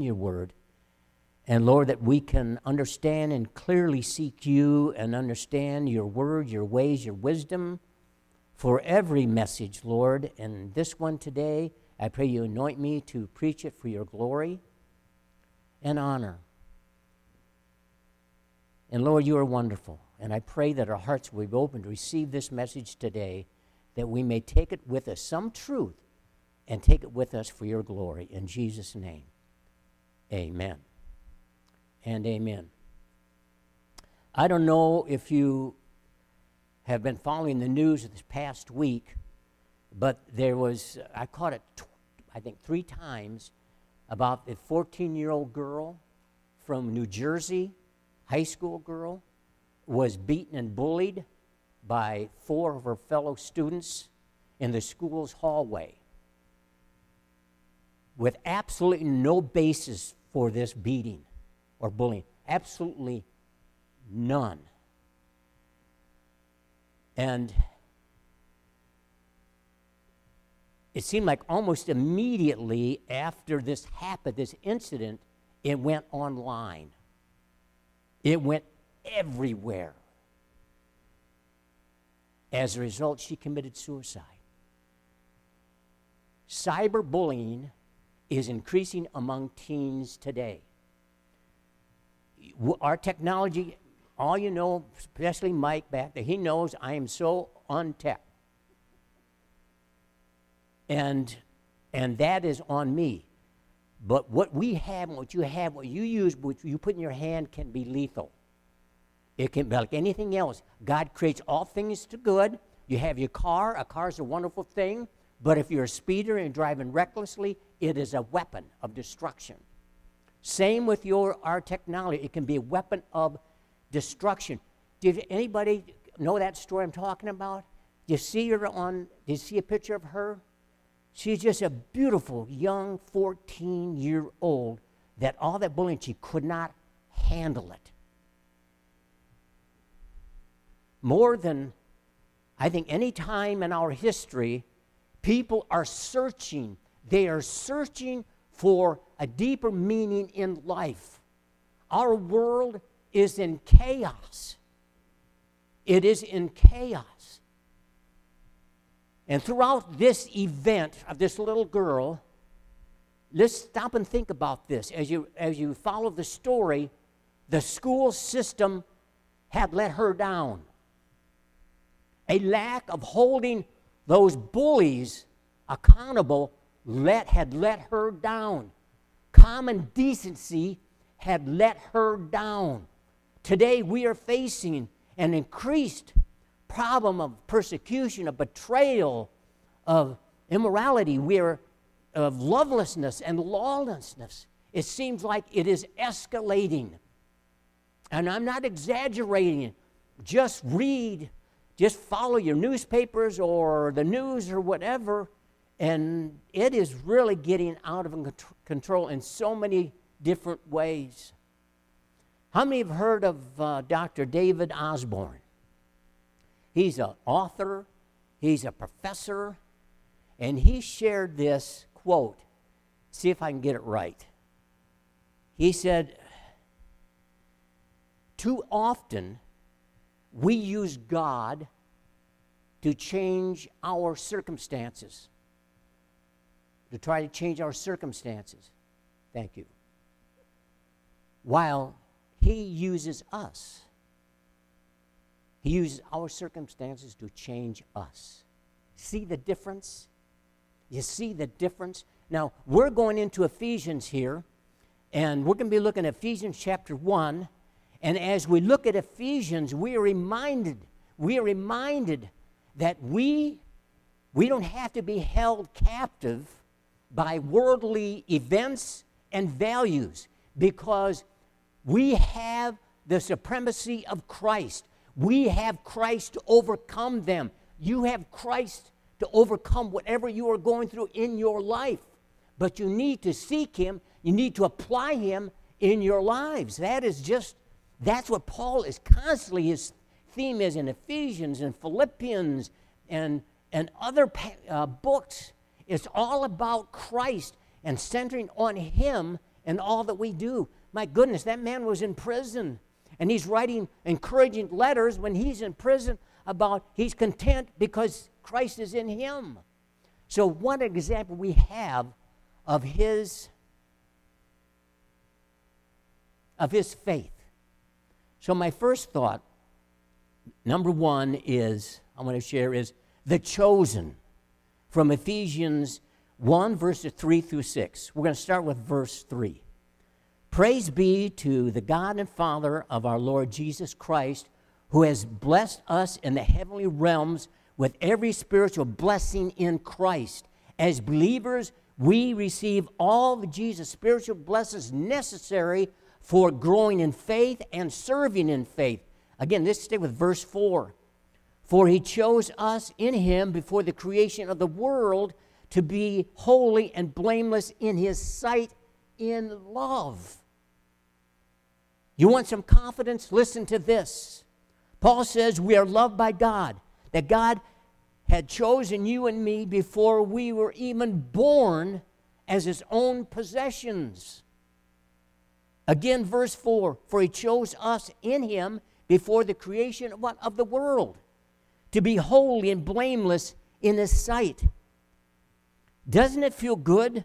your word. And Lord, that we can understand and clearly seek you and understand your word, your ways, your wisdom for every message, Lord. And this one today, I pray you anoint me to preach it for your glory and honor. And Lord, you are wonderful. And I pray that our hearts will be open to receive this message today, that we may take it with us, some truth, and take it with us for your glory. In Jesus' name, amen and amen. I don't know if you have been following the news this past week, but there was, I caught it, I think, three times about a 14 year old girl from New Jersey, high school girl, was beaten and bullied by four of her fellow students in the school's hallway with absolutely no basis for this beating or bullying. Absolutely none. And it seemed like almost immediately after this happened, this incident, it went online. It went everywhere. As a result, she committed suicide. Cyberbullying is increasing among teens today. Our technology, all you know, especially Mike back there, he knows I am so untech. And, and that is on me. But what we have, what you have, what you use, what you put in your hand can be lethal. It can be like anything else. God creates all things to good. You have your car. A car is a wonderful thing. But if you're a speeder and driving recklessly, it is a weapon of destruction. Same with your our technology. It can be a weapon of destruction. Did anybody know that story I'm talking about? Do you see her on? Did you see a picture of her? She's just a beautiful young 14 year old that all that bullying she could not handle it. More than I think any time in our history, people are searching they are searching for a deeper meaning in life. Our world is in chaos. It is in chaos. And throughout this event of this little girl, let's stop and think about this. As you, as you follow the story, the school system had let her down. A lack of holding those bullies accountable let, had let her down. Common decency had let her down. Today we are facing an increased problem of persecution, of betrayal, of immorality. We are of lovelessness and lawlessness. It seems like it is escalating. And I'm not exaggerating. Just read, just follow your newspapers or the news or whatever, and it is really getting out of control in so many different ways. How many have heard of uh, Dr. David Osborne? He's an author, he's a professor, and he shared this quote. See if I can get it right. He said, Too often we use God to change our circumstances to try to change our circumstances. Thank you. While He uses us, He uses our circumstances to change us. See the difference? You see the difference? Now, we're going into Ephesians here, and we're going to be looking at Ephesians chapter 1. And as we look at Ephesians, we are reminded, we are reminded that we, we don't have to be held captive by worldly events and values because we have the supremacy of Christ. We have Christ to overcome them. You have Christ to overcome whatever you are going through in your life. But you need to seek Him, you need to apply Him in your lives. That is just, that's what Paul is constantly, his theme is in Ephesians and Philippians and, and other uh, books it's all about Christ and centering on Him and all that we do. My goodness, that man was in prison. And he's writing encouraging letters when he's in prison about he's content because Christ is in him. So, one example we have of his of his faith. So, my first thought, number one, is I want to share is the chosen from Ephesians 1, verses 3 through 6. We're going to start with verse 3. Praise be to the God and Father of our Lord Jesus Christ, who has blessed us in the heavenly realms with every spiritual blessing in Christ. As believers, we receive all the Jesus spiritual blessings necessary for growing in faith and serving in faith. Again, let's stay with verse 4. For he chose us in him before the creation of the world to be holy and blameless in his sight in love. You want some confidence? Listen to this. Paul says we are loved by God, that God had chosen you and me before we were even born as his own possessions. Again, verse 4 For he chose us in him before the creation of, what? of the world to be holy and blameless in his sight. Doesn't it feel good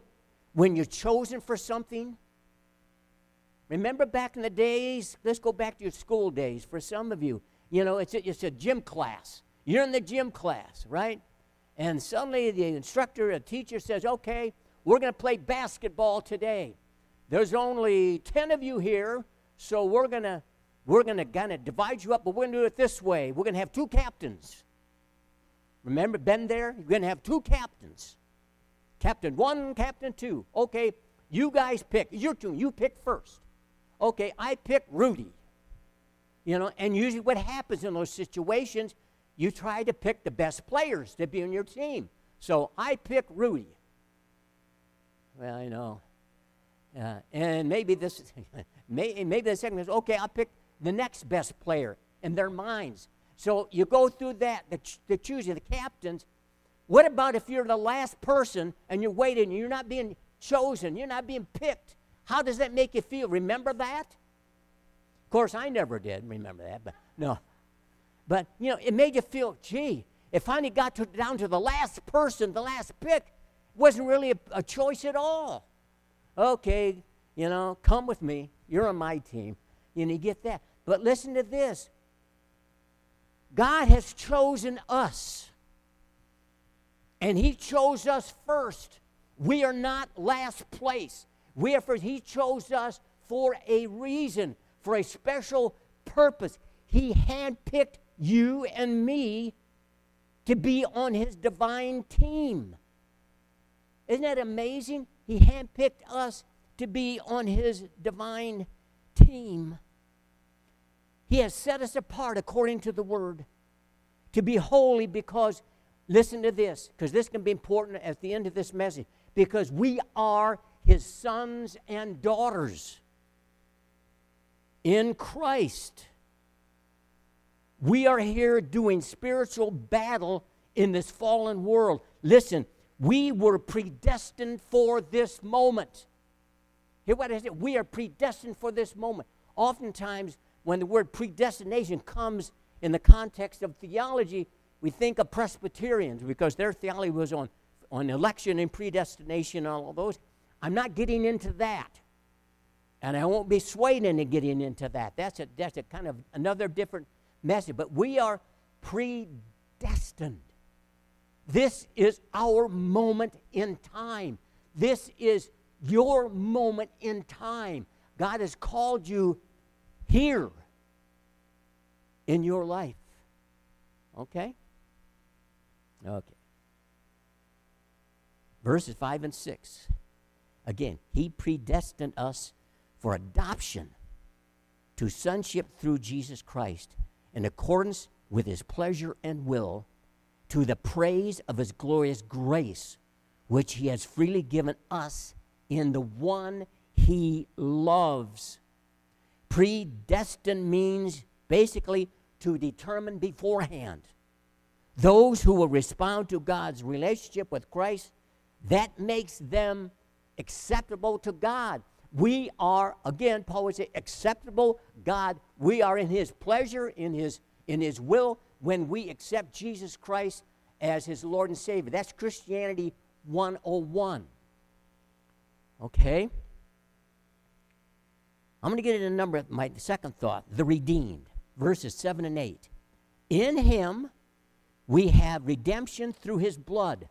when you're chosen for something? Remember back in the days, let's go back to your school days for some of you. You know, it's a, it's a gym class. You're in the gym class, right? And suddenly the instructor, a teacher says, okay, we're going to play basketball today. There's only 10 of you here, so we're going to we're going to kind of divide you up, but we're going to do it this way. We're going to have two captains. Remember, been there? You're going to have two captains. Captain one, captain two. Okay, you guys pick. Your turn. You pick first. Okay, I pick Rudy. You know, and usually what happens in those situations, you try to pick the best players to be on your team. So I pick Rudy. Well, I know. Uh, and maybe this, maybe the second is okay. I'll pick the next best player in their minds. So you go through that, the, the choosing the captains. What about if you're the last person and you're waiting you're not being chosen, you're not being picked? How does that make you feel? Remember that? Of course, I never did remember that, but no. But, you know, it made you feel, gee, it finally got to, down to the last person, the last pick, wasn't really a, a choice at all. Okay, you know, come with me. You're on my team. You know, you get that. But listen to this God has chosen us, and He chose us first. We are not last place. We are first. He chose us for a reason, for a special purpose. He handpicked you and me to be on His divine team. Isn't that amazing? He handpicked us to be on His divine team. He has set us apart according to the word to be holy because, listen to this, because this can be important at the end of this message, because we are his sons and daughters in Christ. We are here doing spiritual battle in this fallen world. Listen, we were predestined for this moment. Hear what I said? We are predestined for this moment. Oftentimes, when the word predestination comes in the context of theology, we think of Presbyterians because their theology was on, on election and predestination and all those. I'm not getting into that. And I won't be swayed into getting into that. That's a, that's a kind of another different message. But we are predestined. This is our moment in time. This is your moment in time. God has called you here in your life. Okay? Okay. Verses 5 and 6. Again, He predestined us for adoption to sonship through Jesus Christ in accordance with His pleasure and will to the praise of His glorious grace, which He has freely given us in the one He loves. Predestined means basically to determine beforehand. Those who will respond to God's relationship with Christ, that makes them acceptable to God. We are, again, Paul would say, acceptable God. We are in his pleasure, in his, in his will, when we accept Jesus Christ as his Lord and Savior. That's Christianity 101. Okay? I'm going to get into number my second thought, the redeemed, verses 7 and 8. In him we have redemption through his blood,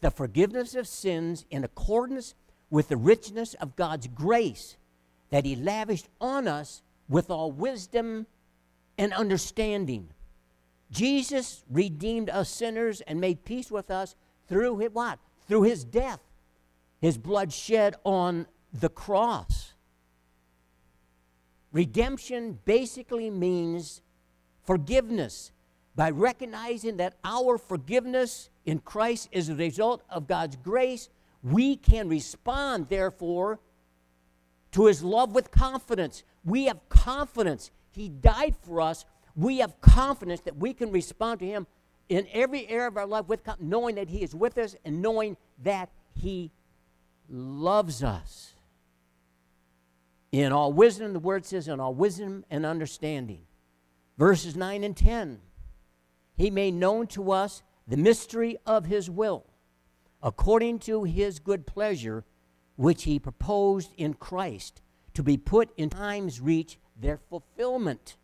the forgiveness of sins in accordance with the richness of God's grace that he lavished on us with all wisdom and understanding. Jesus redeemed us sinners and made peace with us through his, what? Through his death, his blood shed on the cross. Redemption basically means forgiveness by recognizing that our forgiveness in Christ is a result of God's grace. We can respond, therefore, to his love with confidence. We have confidence. He died for us. We have confidence that we can respond to him in every area of our life with knowing that he is with us and knowing that he loves us. In all wisdom, the word says, in all wisdom and understanding. Verses 9 and 10. He made known to us the mystery of his will, according to his good pleasure, which he proposed in Christ, to be put in time's reach their fulfillment,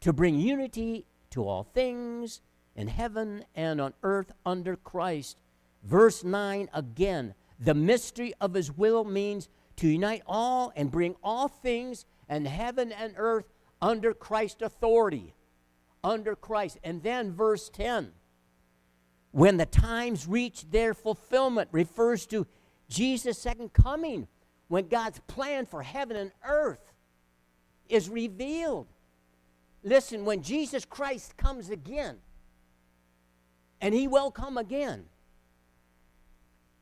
to bring unity to all things in heaven and on earth under Christ. Verse 9 again, the mystery of his will means to unite all and bring all things in heaven and earth under Christ's authority. Under Christ. And then verse 10 when the times reach their fulfillment refers to Jesus' second coming, when God's plan for heaven and earth is revealed. Listen, when Jesus Christ comes again, and he will come again,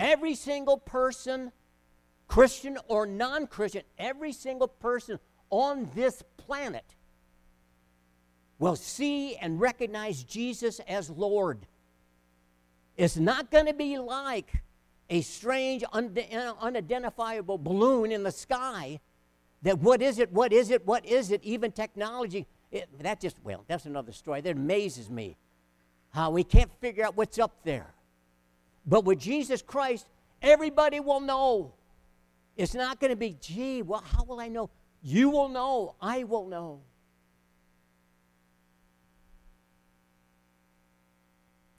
every single person Christian or non Christian, every single person on this planet will see and recognize Jesus as Lord. It's not going to be like a strange, uh, unidentifiable balloon in the sky. That what is it, what is it, what is it, even technology. It, that just, well, that's another story. That amazes me how we can't figure out what's up there. But with Jesus Christ, everybody will know. It's not going to be, gee, well, how will I know? You will know. I will know.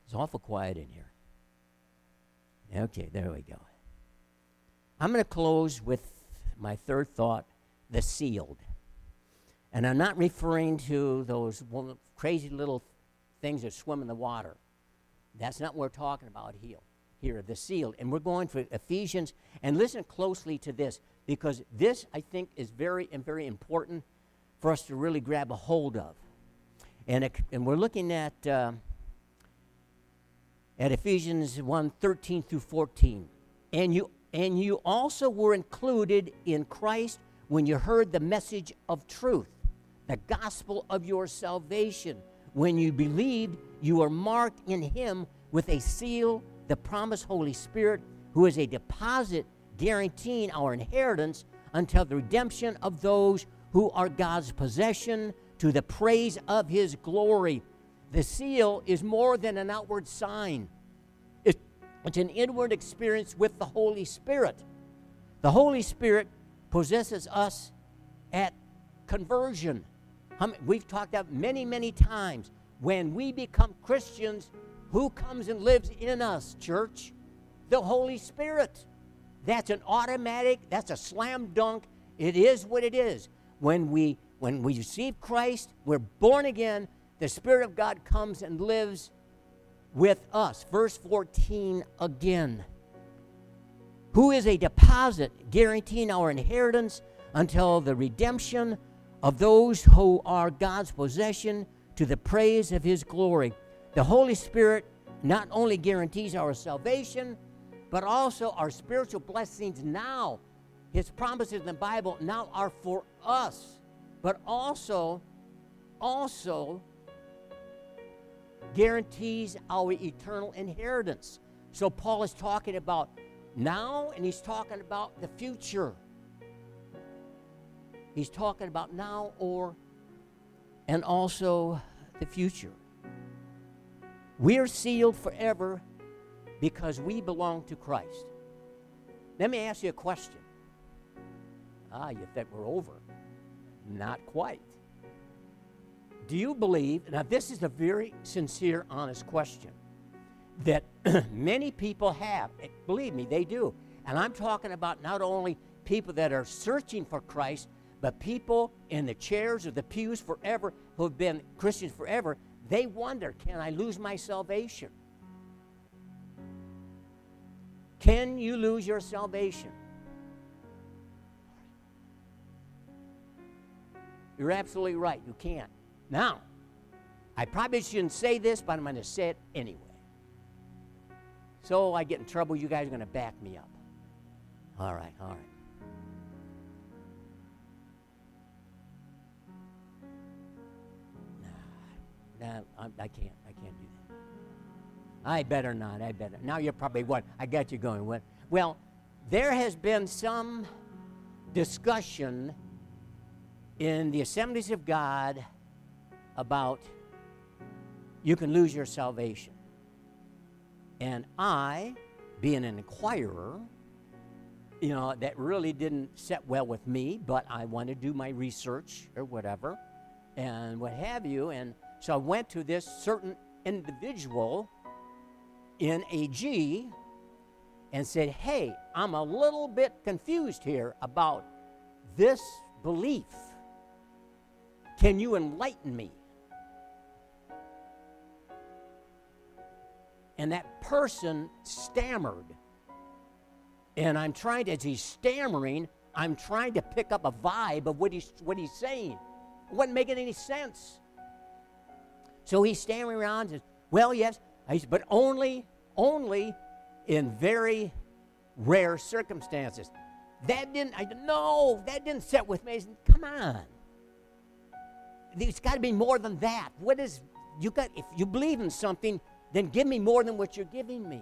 It's awful quiet in here. Okay, there we go. I'm going to close with my third thought the sealed. And I'm not referring to those crazy little things that swim in the water. That's not what we're talking about here here, the sealed. And we're going for Ephesians. And listen closely to this because this, I think, is very and very important for us to really grab a hold of. And, it, and we're looking at, uh, at Ephesians 1 13 through 14. And you, and you also were included in Christ when you heard the message of truth, the gospel of your salvation. When you believed, you were marked in Him with a seal the promised Holy Spirit, who is a deposit guaranteeing our inheritance until the redemption of those who are God's possession to the praise of his glory. The seal is more than an outward sign, it's an inward experience with the Holy Spirit. The Holy Spirit possesses us at conversion. We've talked about many, many times. When we become Christians, who comes and lives in us, church? The Holy Spirit. That's an automatic, that's a slam dunk. It is what it is. When we when we receive Christ, we're born again, the Spirit of God comes and lives with us. Verse 14 again. Who is a deposit guaranteeing our inheritance until the redemption of those who are God's possession to the praise of his glory. The Holy Spirit not only guarantees our salvation, but also our spiritual blessings now. His promises in the Bible now are for us, but also, also guarantees our eternal inheritance. So Paul is talking about now and he's talking about the future. He's talking about now or and also the future. We're sealed forever because we belong to Christ. Let me ask you a question. Ah, you think we're over. Not quite. Do you believe, now this is a very sincere, honest question, that many people have. Eh, believe me, they do. And I'm talking about not only people that are searching for Christ, but people in the chairs or the pews forever who have been Christians forever, they wonder can I lose my salvation? Can you lose your salvation? You're absolutely right. You can't. Now, I probably shouldn't say this, but I'm going to say it anyway. So I get in trouble, you guys are going to back me up. All right, all right. Nah, I can't. I can't do that. I better not. I better. Now you're probably what? I got you going. What? Well, there has been some discussion in the assemblies of God about you can lose your salvation. And I, being an inquirer, you know, that really didn't set well with me, but I want to do my research or whatever and what have you. And so I went to this certain individual in AG and said, Hey, I'm a little bit confused here about this belief. Can you enlighten me? And that person stammered. And I'm trying to, as he's stammering, I'm trying to pick up a vibe of what he's, what he's saying. It wasn't making any sense. So he's stammering around and says, Well, yes, said, but only, only in very rare circumstances. That didn't, I no, that didn't set with me. Said, Come on. There's got to be more than that. What is, you got, if you believe in something, then give me more than what you're giving me.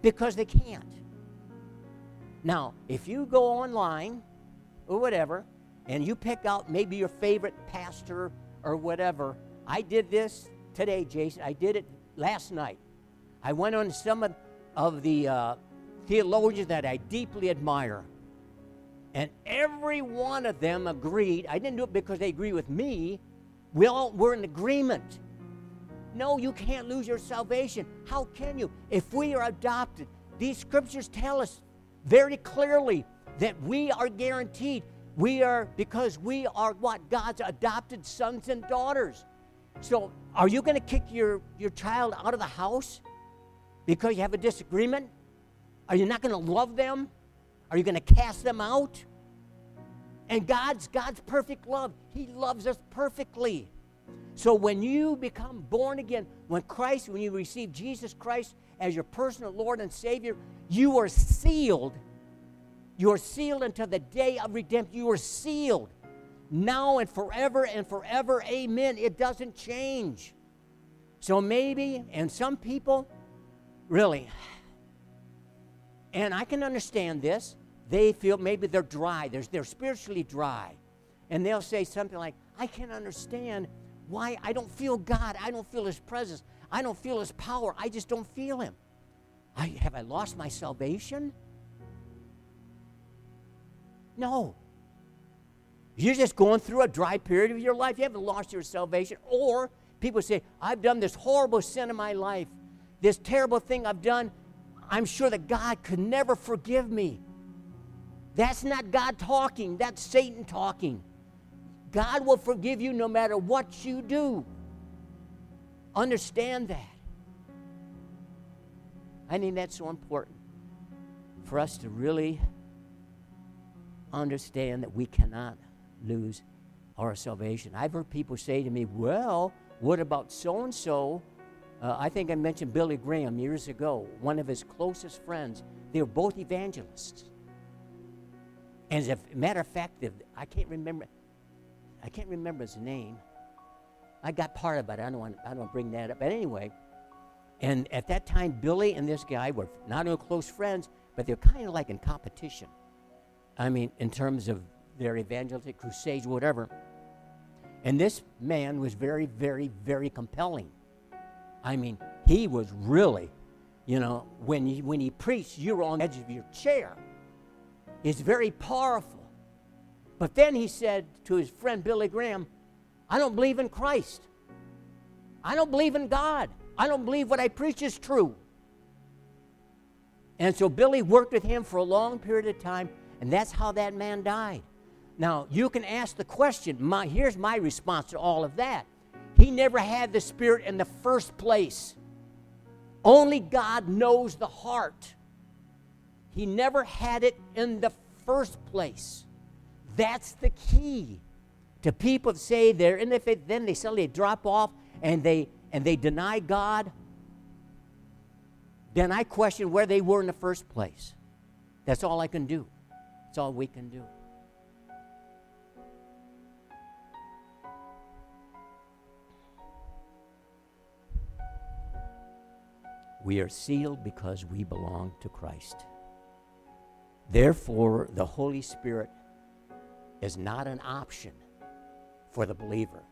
Because they can't. Now, if you go online or whatever, and you pick out maybe your favorite pastor or whatever, I did this today, Jason. I did it last night. I went on some of, of the uh, theologians that I deeply admire. And every one of them agreed. I didn't do it because they agree with me. We all were in agreement no, you can't lose your salvation. How can you? If we are adopted, these scriptures tell us very clearly that we are guaranteed. We are, because we are what? God's adopted sons and daughters. So, are you going to kick your, your child out of the house because you have a disagreement? Are you not going to love them? Are you going to cast them out? And God's God's perfect love. He loves us perfectly. So when you become born again, when Christ, when you receive Jesus Christ as your personal Lord and Savior, you are sealed. You are sealed until the day of redemption. You are sealed now and forever and forever. Amen. It doesn't change. So maybe, and some people, really, and I can understand this, they feel maybe they're dry, they're, they're spiritually dry. And they'll say something like, I can't understand why I don't feel God. I don't feel His presence. I don't feel His power. I just don't feel Him. I, have I lost my salvation? No. You're just going through a dry period of your life. You haven't lost your salvation. Or people say, I've done this horrible sin in my life, this terrible thing I've done. I'm sure that God could never forgive me. That's not God talking, that's Satan talking. God will forgive you no matter what you do. Understand that. I think that's so important for us to really understand that we cannot lose our salvation. I've heard people say to me, well, what about so and so? I think I mentioned Billy Graham years ago, one of his closest friends. They were both evangelists. And as a matter of fact, I can't remember, I can't remember his name. I got part of it. I don't want, I don't bring that up. But anyway, and at that time, Billy and this guy were not only close friends, but they're kind of like in competition. I mean, in terms of their evangelistic crusades, whatever. And this man was very, very, very compelling. I mean, he was really, you know, when he, when he preached, you were on the edge of your chair. It's very powerful. But then he said to his friend Billy Graham, I don't believe in Christ. I don't believe in God. I don't believe what I preach is true. And so Billy worked with him for a long period of time, and that's how that man died. Now, you can ask the question. My, here's my response to all of that. He never had the Spirit in the first place. Only God knows the heart. He never had it in the first place. That's the key to people that say they're in the faith, then they suddenly drop off and they and they deny God. Then I question where they were in the first place. That's all I can do. That's all we can do. We are sealed because we belong to Christ. Therefore, the Holy Spirit is not an option for the believer.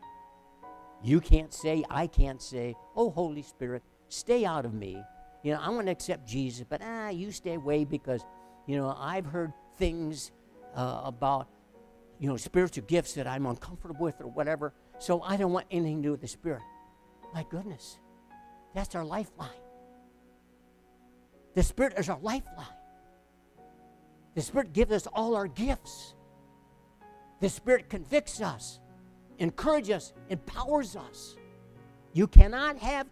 You can't say, I can't say, oh, Holy Spirit, stay out of me. You know, I want to accept Jesus, but ah, you stay away because, you know, I've heard things uh, about, you know, spiritual gifts that I'm uncomfortable with or whatever, so I don't want anything to do with the Spirit. My goodness, that's our lifeline. The Spirit is our lifeline. The Spirit gives us all our gifts. The Spirit convicts us, encourages us, empowers us. You cannot have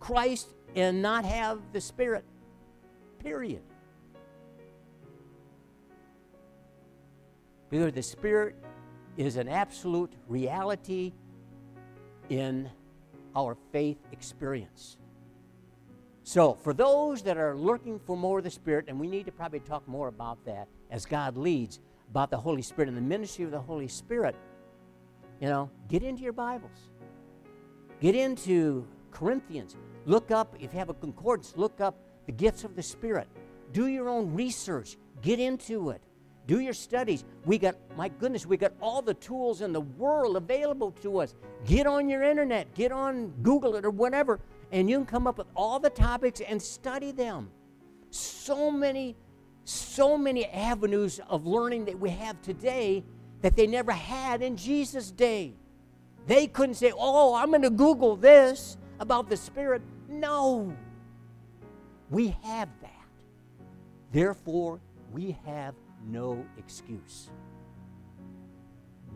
Christ and not have the Spirit, period. Because the Spirit is an absolute reality in our faith experience. So, for those that are looking for more of the Spirit, and we need to probably talk more about that as God leads, about the Holy Spirit and the ministry of the Holy Spirit, you know, get into your Bibles. Get into Corinthians. Look up, if you have a concordance, look up the gifts of the Spirit. Do your own research. Get into it. Do your studies. We got, my goodness, we got all the tools in the world available to us. Get on your internet, get on Google it or whatever and you can come up with all the topics and study them. So many, so many avenues of learning that we have today that they never had in Jesus' day. They couldn't say, Oh, I'm going to Google this about the Spirit. No. We have that. Therefore, we have no excuse.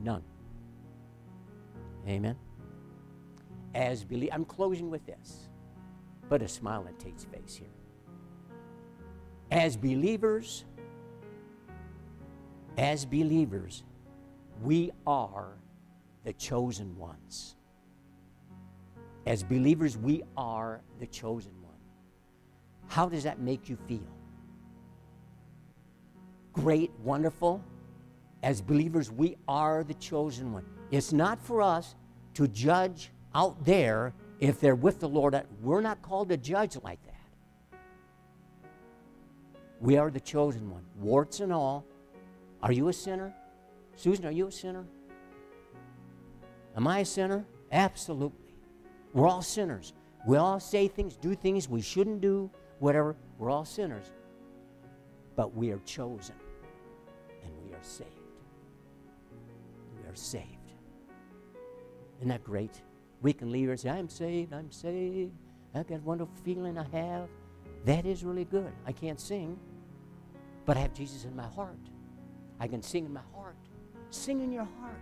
None. Amen. As believe, I'm closing with this. Put a smile on Tate's face here. As believers, as believers, we are the chosen ones. As believers, we are the chosen one. How does that make you feel? Great, wonderful. As believers, we are the chosen one. It's not for us to judge out there if they're with the Lord, we're not called to judge like that. We are the chosen one, warts and all. Are you a sinner? Susan, are you a sinner? Am I a sinner? Absolutely. We're all sinners. We all say things, do things we shouldn't do, whatever. We're all sinners. But we are chosen are saved. We are saved. Isn't that great? We can leave and say, I'm saved, I'm saved. I've got a wonderful feeling I have. That is really good. I can't sing, but I have Jesus in my heart. I can sing in my heart. Sing in your heart.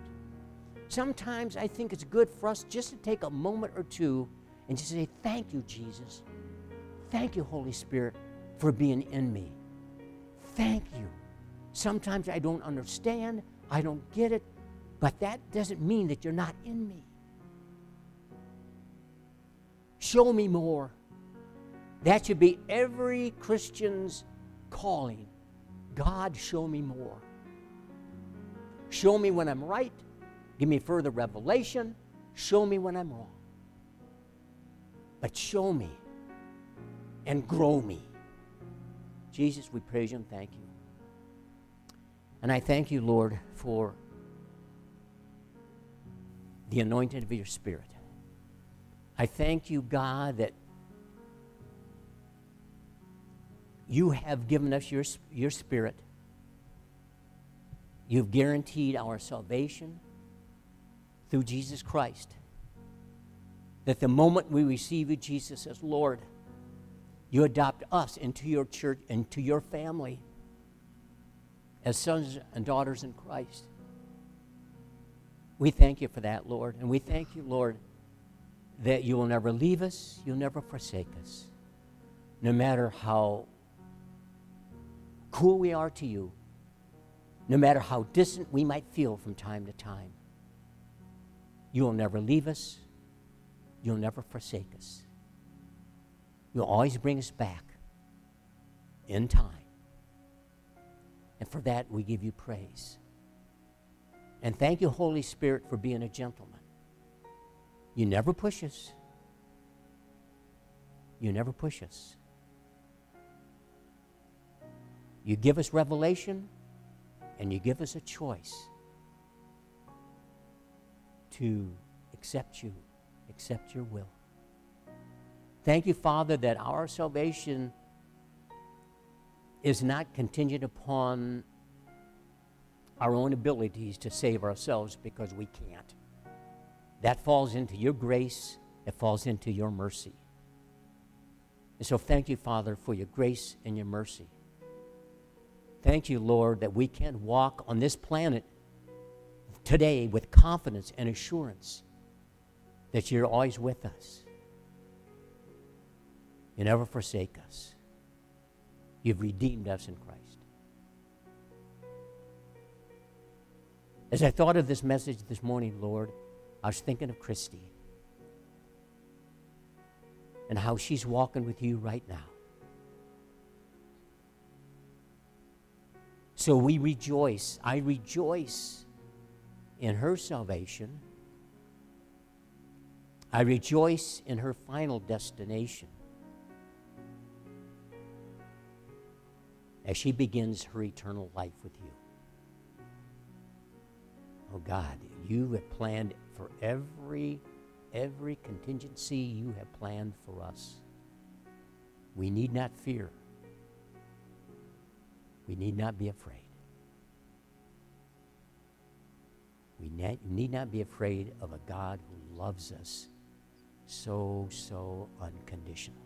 Sometimes I think it's good for us just to take a moment or two and just say, Thank you, Jesus. Thank you, Holy Spirit, for being in me. Thank you. Sometimes I don't understand, I don't get it, but that doesn't mean that you're not in me. Show me more. That should be every Christian's calling. God, show me more. Show me when I'm right. Give me further revelation. Show me when I'm wrong. But show me and grow me. Jesus, we praise you and thank you. And I thank you, Lord, for the anointing of your Spirit. I thank you, God, that you have given us your, your Spirit. You've guaranteed our salvation through Jesus Christ. That the moment we receive you, Jesus, as Lord, you adopt us into your church, into your family, as sons and daughters in Christ. We thank you for that, Lord. And we thank you, Lord, that you will never leave us, you'll never forsake us. No matter how cool we are to you, no matter how distant we might feel from time to time, you will never leave us, you'll never forsake us. You'll always bring us back in time. And for that, we give you praise. And thank you, Holy Spirit, for being a gentleman. You never push us. You never push us. You give us revelation and you give us a choice to accept you, accept your will. Thank you, Father, that our salvation is not contingent upon our own abilities to save ourselves because we can't. That falls into your grace, it falls into your mercy. And so, thank you, Father, for your grace and your mercy. Thank you, Lord, that we can walk on this planet today with confidence and assurance that you're always with us. You never forsake us. You've redeemed us in Christ. As I thought of this message this morning, Lord, I was thinking of Christy and how she's walking with you right now. So we rejoice. I rejoice in her salvation. I rejoice in her final destination as she begins her eternal life with you. Oh God, you have planned for every every contingency you have planned for us. We need not fear. We need not be afraid. We need not be afraid of a God who loves us so, so unconditionally.